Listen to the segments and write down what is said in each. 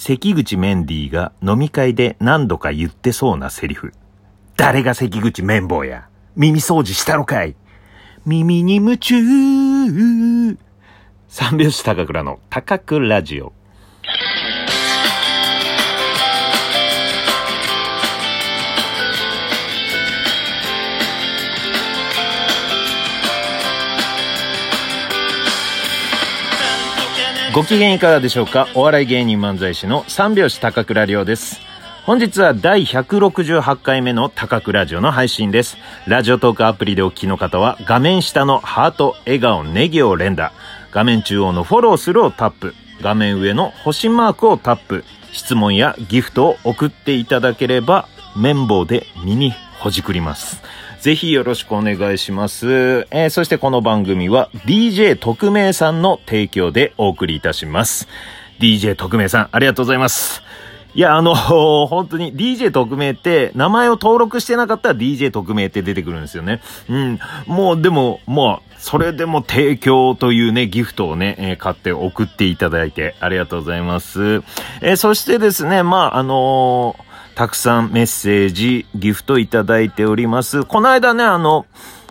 関口メンディーが飲み会で何度か言ってそうなセリフ。誰が関口綿棒や耳掃除したのかい耳に夢中三拍子高倉の高倉ラジオ。ご機嫌いかがでしょうか？お笑い芸人漫才師の三拍子高倉涼です。本日は第168回目の高倉ラジオの配信です。ラジオトークアプリでお聞きの方は画面下のハート、笑顔、ネギを連打。画面中央のフォローするをタップ。画面上の星マークをタップ。質問やギフトを送っていただければ綿棒で身にほじくります。ぜひよろしくお願いします。えーそしてこの番組は DJ 特命さんの提供でお送りいたします。DJ 特命さん、ありがとうございます。いや、あの、本当に DJ 特命って、名前を登録してなかったら DJ 特命って出てくるんですよね。うん。もう、でも、もう、それでも提供というね、ギフトをね、えー買って送っていただいて、ありがとうございます。えーそしてですね、まあ、あのーたくさんメッセージ、ギフトいただいております。この間ね、あの、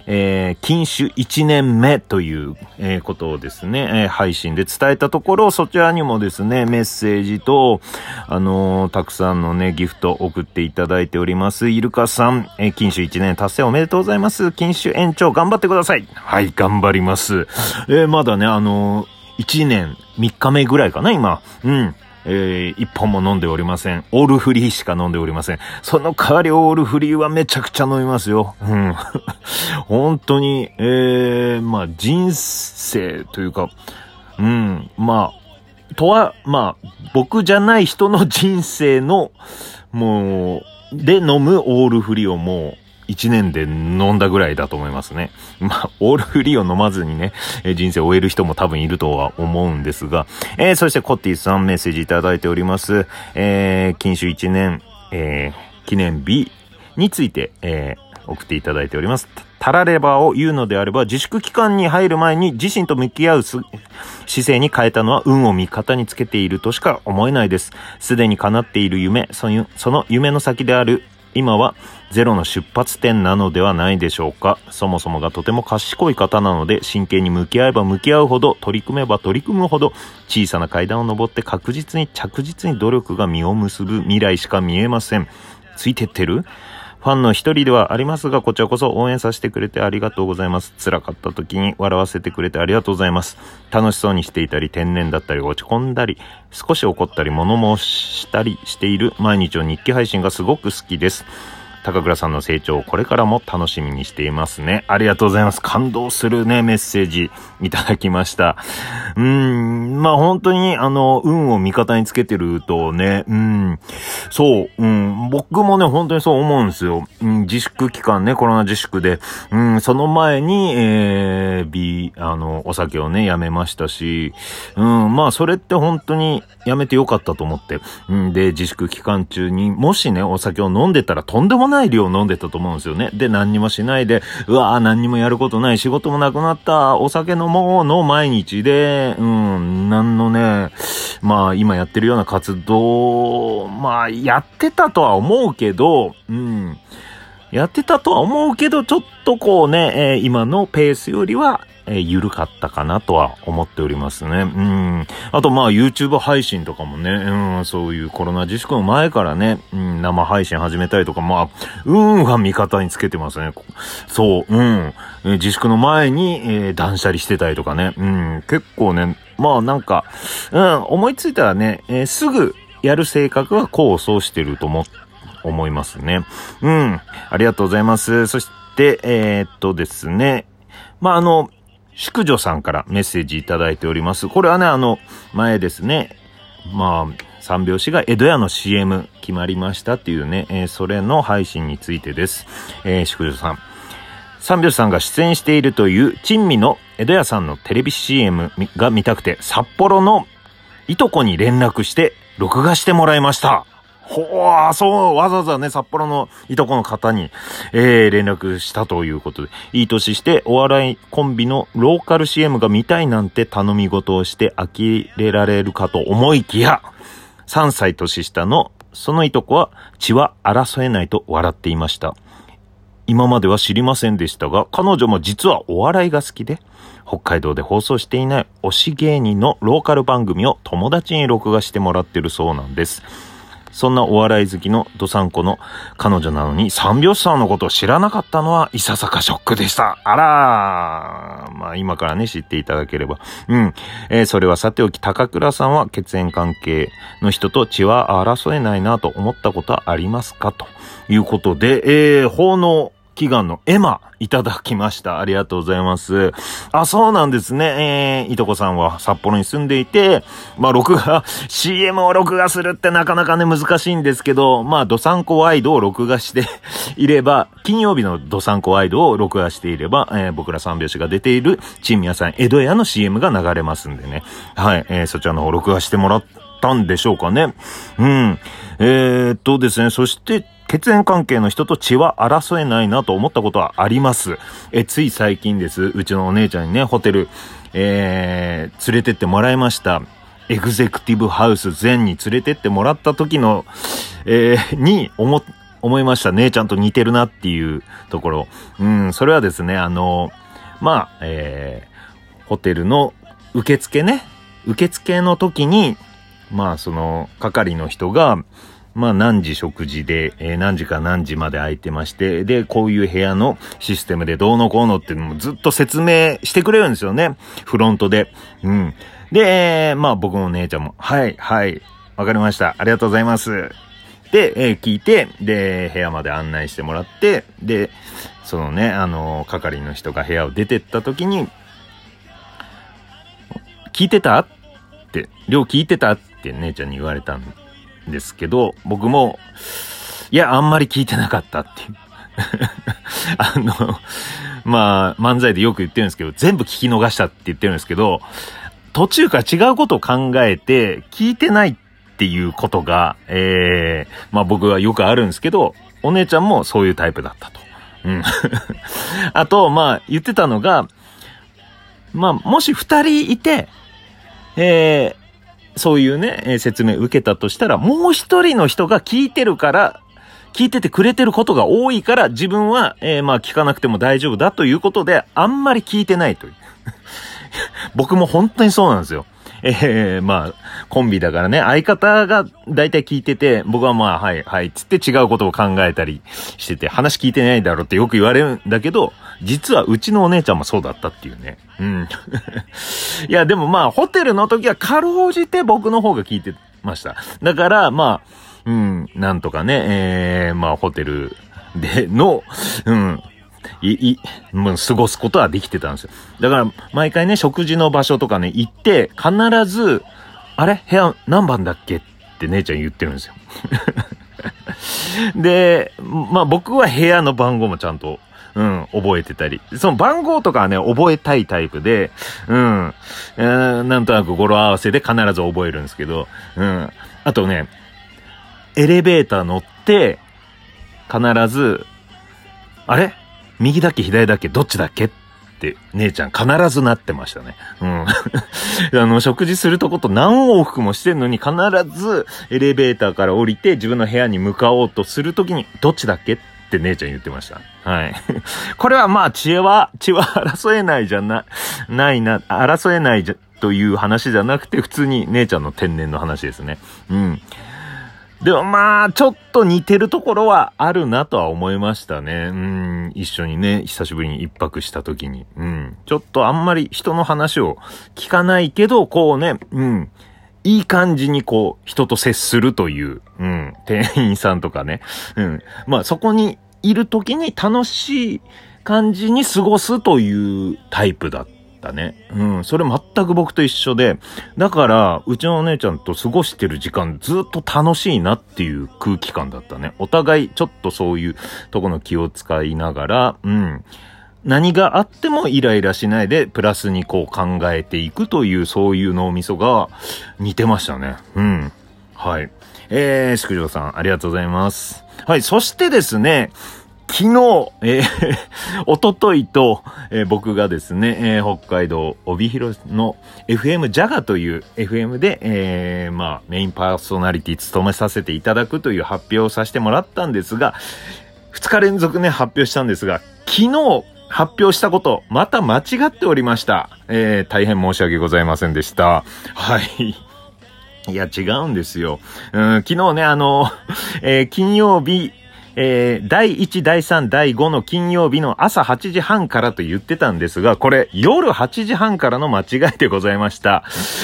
えー禁酒1年目という、ことをですね、えー配信で伝えたところ、そちらにもですね、メッセージと、あのーたくさんのね、ギフト送っていただいております。イルカさん、えー禁酒1年達成おめでとうございます。禁酒延長頑張ってください。はい、頑張ります。えーまだね、あのー1年3日目ぐらいかな、今。うん。えー一本も飲んでおりません。オールフリーしか飲んでおりません。その代わりオールフリーはめちゃくちゃ飲みますよ。うん。本当に、えー、まあ人生というか、うん、まあ、とは、まあ、僕じゃない人の人生の、もう、で飲むオールフリーをもう、一年で飲んだぐらいだと思いますね。まあ、オールフリーを飲まずにね、え人生を終える人も多分いるとは思うんですが、えーそしてコッティさんメッセージいただいております。えー、禁酒1年、えー記念日について、えー送っていただいております。たらればを言うのであれば、自粛期間に入る前に自身と向き合う姿勢に変えたのは運を味方につけているとしか思えないです。すでに叶っている夢、そのその夢の先である今はゼロの出発点なのではないでしょうか。そもそもがとても賢い方なので、真剣に向き合えば向き合うほど、取り組めば取り組むほど、小さな階段を登って確実に着実に努力が実を結ぶ未来しか見えません。ついてってる？ファンの一人ではありますが、こちらこそ応援させてくれてありがとうございます。辛かった時に笑わせてくれてありがとうございます。楽しそうにしていたり、天然だったり、落ち込んだり、少し怒ったり、物申したりしている毎日の日記配信がすごく好きです。高倉さんの成長をこれからも楽しみにしていますね。ありがとうございます。感動するね、メッセージいただきました。うーん、まあ本当にあの、運を味方につけてるとね、うん、そう、うん、僕もね、本当にそう思うんですよ。うん、自粛期間ね、コロナ自粛で、うん、その前に、えー、ビあの、お酒をね、やめましたし、うん、まあそれって本当にやめてよかったと思って、うん、で、自粛期間中に、もしね、お酒を飲んでたらとんでもない量飲んでたと思うんですよね。で、何にもしないで、うわぁ、何にもやることない、仕事もなくなった、お酒飲もうの毎日で、うん、なんのね、まあ今やってるような活動、まあやってたとは思うけど、うん、やってたとは思うけど、ちょっとこうね、えー今のペースよりは、えー緩かったかなとは思っておりますね。うん。あとまあ YouTube 配信とかもね、うん、そういうコロナ自粛の前からね、うん、生配信始めたりとか、まあ、運は味方につけてますね。そう、うん。え自粛の前に、えー断捨離してたりとかね、うん、結構ね、まあなんか、うん、思いついたらね、えーすぐやる性格は功を奏してると思思いますね。うん。ありがとうございます。そして、えーっとですね。まあ、あの、宿女さんからメッセージいただいております。これはね、あの、前ですね。まあ、三拍子が江戸屋の CM 決まりましたっていうね、えーそれの配信についてです。えー、宿女さん。三拍子さんが出演しているという、珍味の江戸屋さんのテレビ CM が見たくて、札幌のいとこに連絡して、録画してもらいました。ほー、そう、わざわざね、札幌のいとこの方に、えー、連絡したということで、いい年してお笑いコンビのローカル CM が見たいなんて頼み事をして呆れられるかと思いきや、3歳年下のそのいとこは血は争えないと笑っていました。今までは知りませんでしたが、彼女も実はお笑いが好きで、北海道で放送していない推し芸人のローカル番組を友達に録画してもらってるそうなんです。そんなお笑い好きのドサンコの彼女なのに三拍子さんのことを知らなかったのはいささかショックでした。あらー。まあ今からね知っていただければ。うん。えー、それはさておき高倉さんは血縁関係の人と血は争えないなと思ったことはありますか？ということで、えー、奉納祈願のエマいただきました。ありがとうございます。あ、そうなんですね。えー、いとこさんは札幌に住んでいて、まあ、録画、CM を録画するってなかなかね、難しいんですけど、まあ、ドサンコワイドを録画して いれば、金曜日のドサンコワイドを録画していれば、えー、僕ら三拍子が出ている、チーム屋さん、江戸屋の CM が流れますんでね。はい、えー、そちらの方録画してもらったんでしょうかね。うん。えー、っとですね、そして、血縁関係の人と血は争えないなと思ったことはあります。え、つい最近です。うちのお姉ちゃんにね、ホテル、えー、連れてってもらいました。エグゼクティブハウス全に連れてってもらった時の、えー、に思、思いました。姉ちゃんと似てるなっていうところ。うん、それはですね、あの、まあ、えー、ホテルの受付ね、受付の時に、まあ、その、係の人が、まあ何時食事で、えー、何時か何時まで空いてまして、で、こういう部屋のシステムでどうのこうのっていうのもずっと説明してくれるんですよね。フロントで。うん。で、えー、まあ僕の姉ちゃんも、はい、はい、わかりました。ありがとうございます。で、えー、聞いて、で、部屋まで案内してもらって、で、そのね、あのー、係の人が部屋を出てった時に、聞いてたって、量聞いてたって姉ちゃんに言われたんですけど、僕も、いや、あんまり聞いてなかったっていう。あの、まあ、漫才でよく言ってるんですけど、全部聞き逃したって言ってるんですけど、途中から違うことを考えて、聞いてないっていうことが、ええー、まあ僕はよくあるんですけど、お姉ちゃんもそういうタイプだったと。うん。あと、まあ、言ってたのが、まあ、もし二人いて、えー、そういうね、え説明受けたとしたら、もう一人の人が聞いてるから、聞いててくれてることが多いから、自分は、えー、まあ聞かなくても大丈夫だということで、あんまり聞いてないという。僕も本当にそうなんですよ。えー、まあ、コンビだからね、相方が大体聞いてて、僕はまあ、はい、はい、つって違うことを考えたりしてて、話聞いてないだろうってよく言われるんだけど、実はうちのお姉ちゃんもそうだったっていうね。うん。いや、でもまあ、ホテルの時はかろうじて僕の方が聞いてました。だから、まあ、うん、なんとかね、えー、まあ、ホテルでの、うん、い、い、もう過ごすことはできてたんですよ。だから、毎回ね、食事の場所とかね、行って、必ず、あれ？部屋何番だっけ？って姉ちゃん言ってるんですよ。で、まあ僕は部屋の番号もちゃんとうん、覚えてたり。その番号とかはね、覚えたいタイプで、うん、えー、なんとなく語呂合わせで必ず覚えるんですけど、うん。あとね、エレベーター乗って、必ず、あれ？右だっけ左だっけどっちだっけ？って姉ちゃん必ずなってましたね。うん。あの、食事するとこと何往復もしてんのに必ずエレベーターから降りて自分の部屋に向かおうとするときにどっちだっけ？ってって姉ちゃん言ってました。はい。これはまあ、知恵は、血は争えないじゃな、ないな、争えないじゃ、という話じゃなくて、普通に姉ちゃんの天然の話ですね。うん。でもまあ、ちょっと似てるところはあるなとは思いましたね。うん、一緒にね、久しぶりに一泊した時に。うん、ちょっとあんまり人の話を聞かないけど、こうね、うん、いい感じにこう、人と接するという、うん、店員さんとかね。うん。まあそこにいる時に楽しい感じに過ごすというタイプだったね。うん。それ全く僕と一緒で、だから、うちのお姉ちゃんと過ごしてる時間ずっと楽しいなっていう空気感だったね。お互いちょっとそういうとこの気を使いながら、うん。何があってもイライラしないで、プラスにこう考えていくという、そういう脳みそが似てましたね。うん。はい。えー、宿女さん、ありがとうございます。はい、そしてですね、昨日、えー、おとといと、えー、僕がですね、えー、北海道帯広の FM ジャガという FM で、えー、まあ、メインパーソナリティ務めさせていただくという発表をさせてもらったんですが、2日連続ね、発表したんですが、昨日、発表したこと、また間違っておりました。えー、大変申し訳ございませんでした。はい。いや、違うんですよ。うん、昨日ね、あの、えー、金曜日、えー、第1、第3、第5の金曜日の朝8時半からと言ってたんですが、これ夜8時半からの間違いでございました。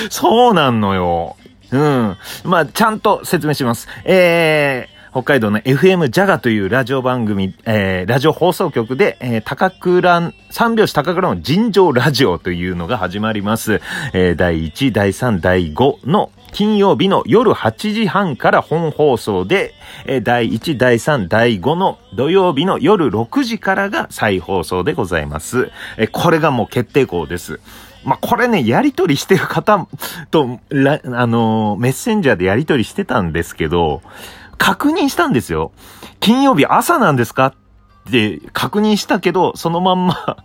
そうなんのよ。うん。まあ、ちゃんと説明します。えー、北海道の FM ジャガというラジオ番組、えー、ラジオ放送局で、えー、高倉、三拍子高倉の尋常ラジオというのが始まります。えー、第1、第3、第5の金曜日の夜8時半から本放送で、えー、第1、第3、第5の土曜日の夜6時からが再放送でございます。えー、これがもう決定校です。まあ、これね、やりとりしてる方と、あの、メッセンジャーでやりとりしてたんですけど、確認したんですよ。金曜日朝なんですか？って確認したけど、そのまんま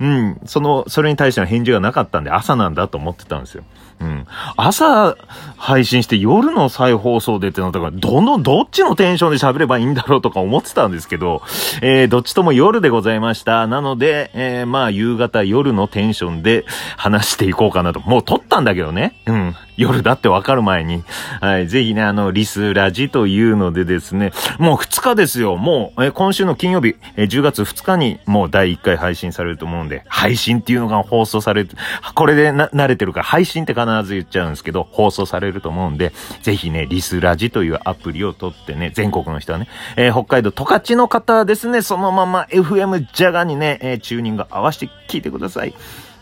うん、その、それに対しての返事がなかったんで朝なんだと思ってたんですよ。うん。朝配信して夜の再放送でってなったから、どの、どっちのテンションで喋ればいいんだろうとか思ってたんですけど、えー、どっちとも夜でございました。なので、えー、まあ夕方夜のテンションで話していこうかなと。もう撮ったんだけどね。うん。夜だってわかる前に。はい。ぜひね、あの、リスラジというのでですね、もう2日ですよ。もう、えー、今週の金曜日、えー、10月2日にもう第1回配信されると思うんで、配信っていうのが放送される。これでな、慣れてるから、配信って感じ必ず言っちゃうんですけど、放送されると思うんで、ぜひね、リスラジというアプリを取ってね、全国の人はね、えー、北海道十勝の方はですね、そのまま FM ジャガにね、えー、チューニング合わせて聞いてください。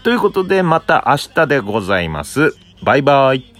ということで、また明日でございます。バイバイ。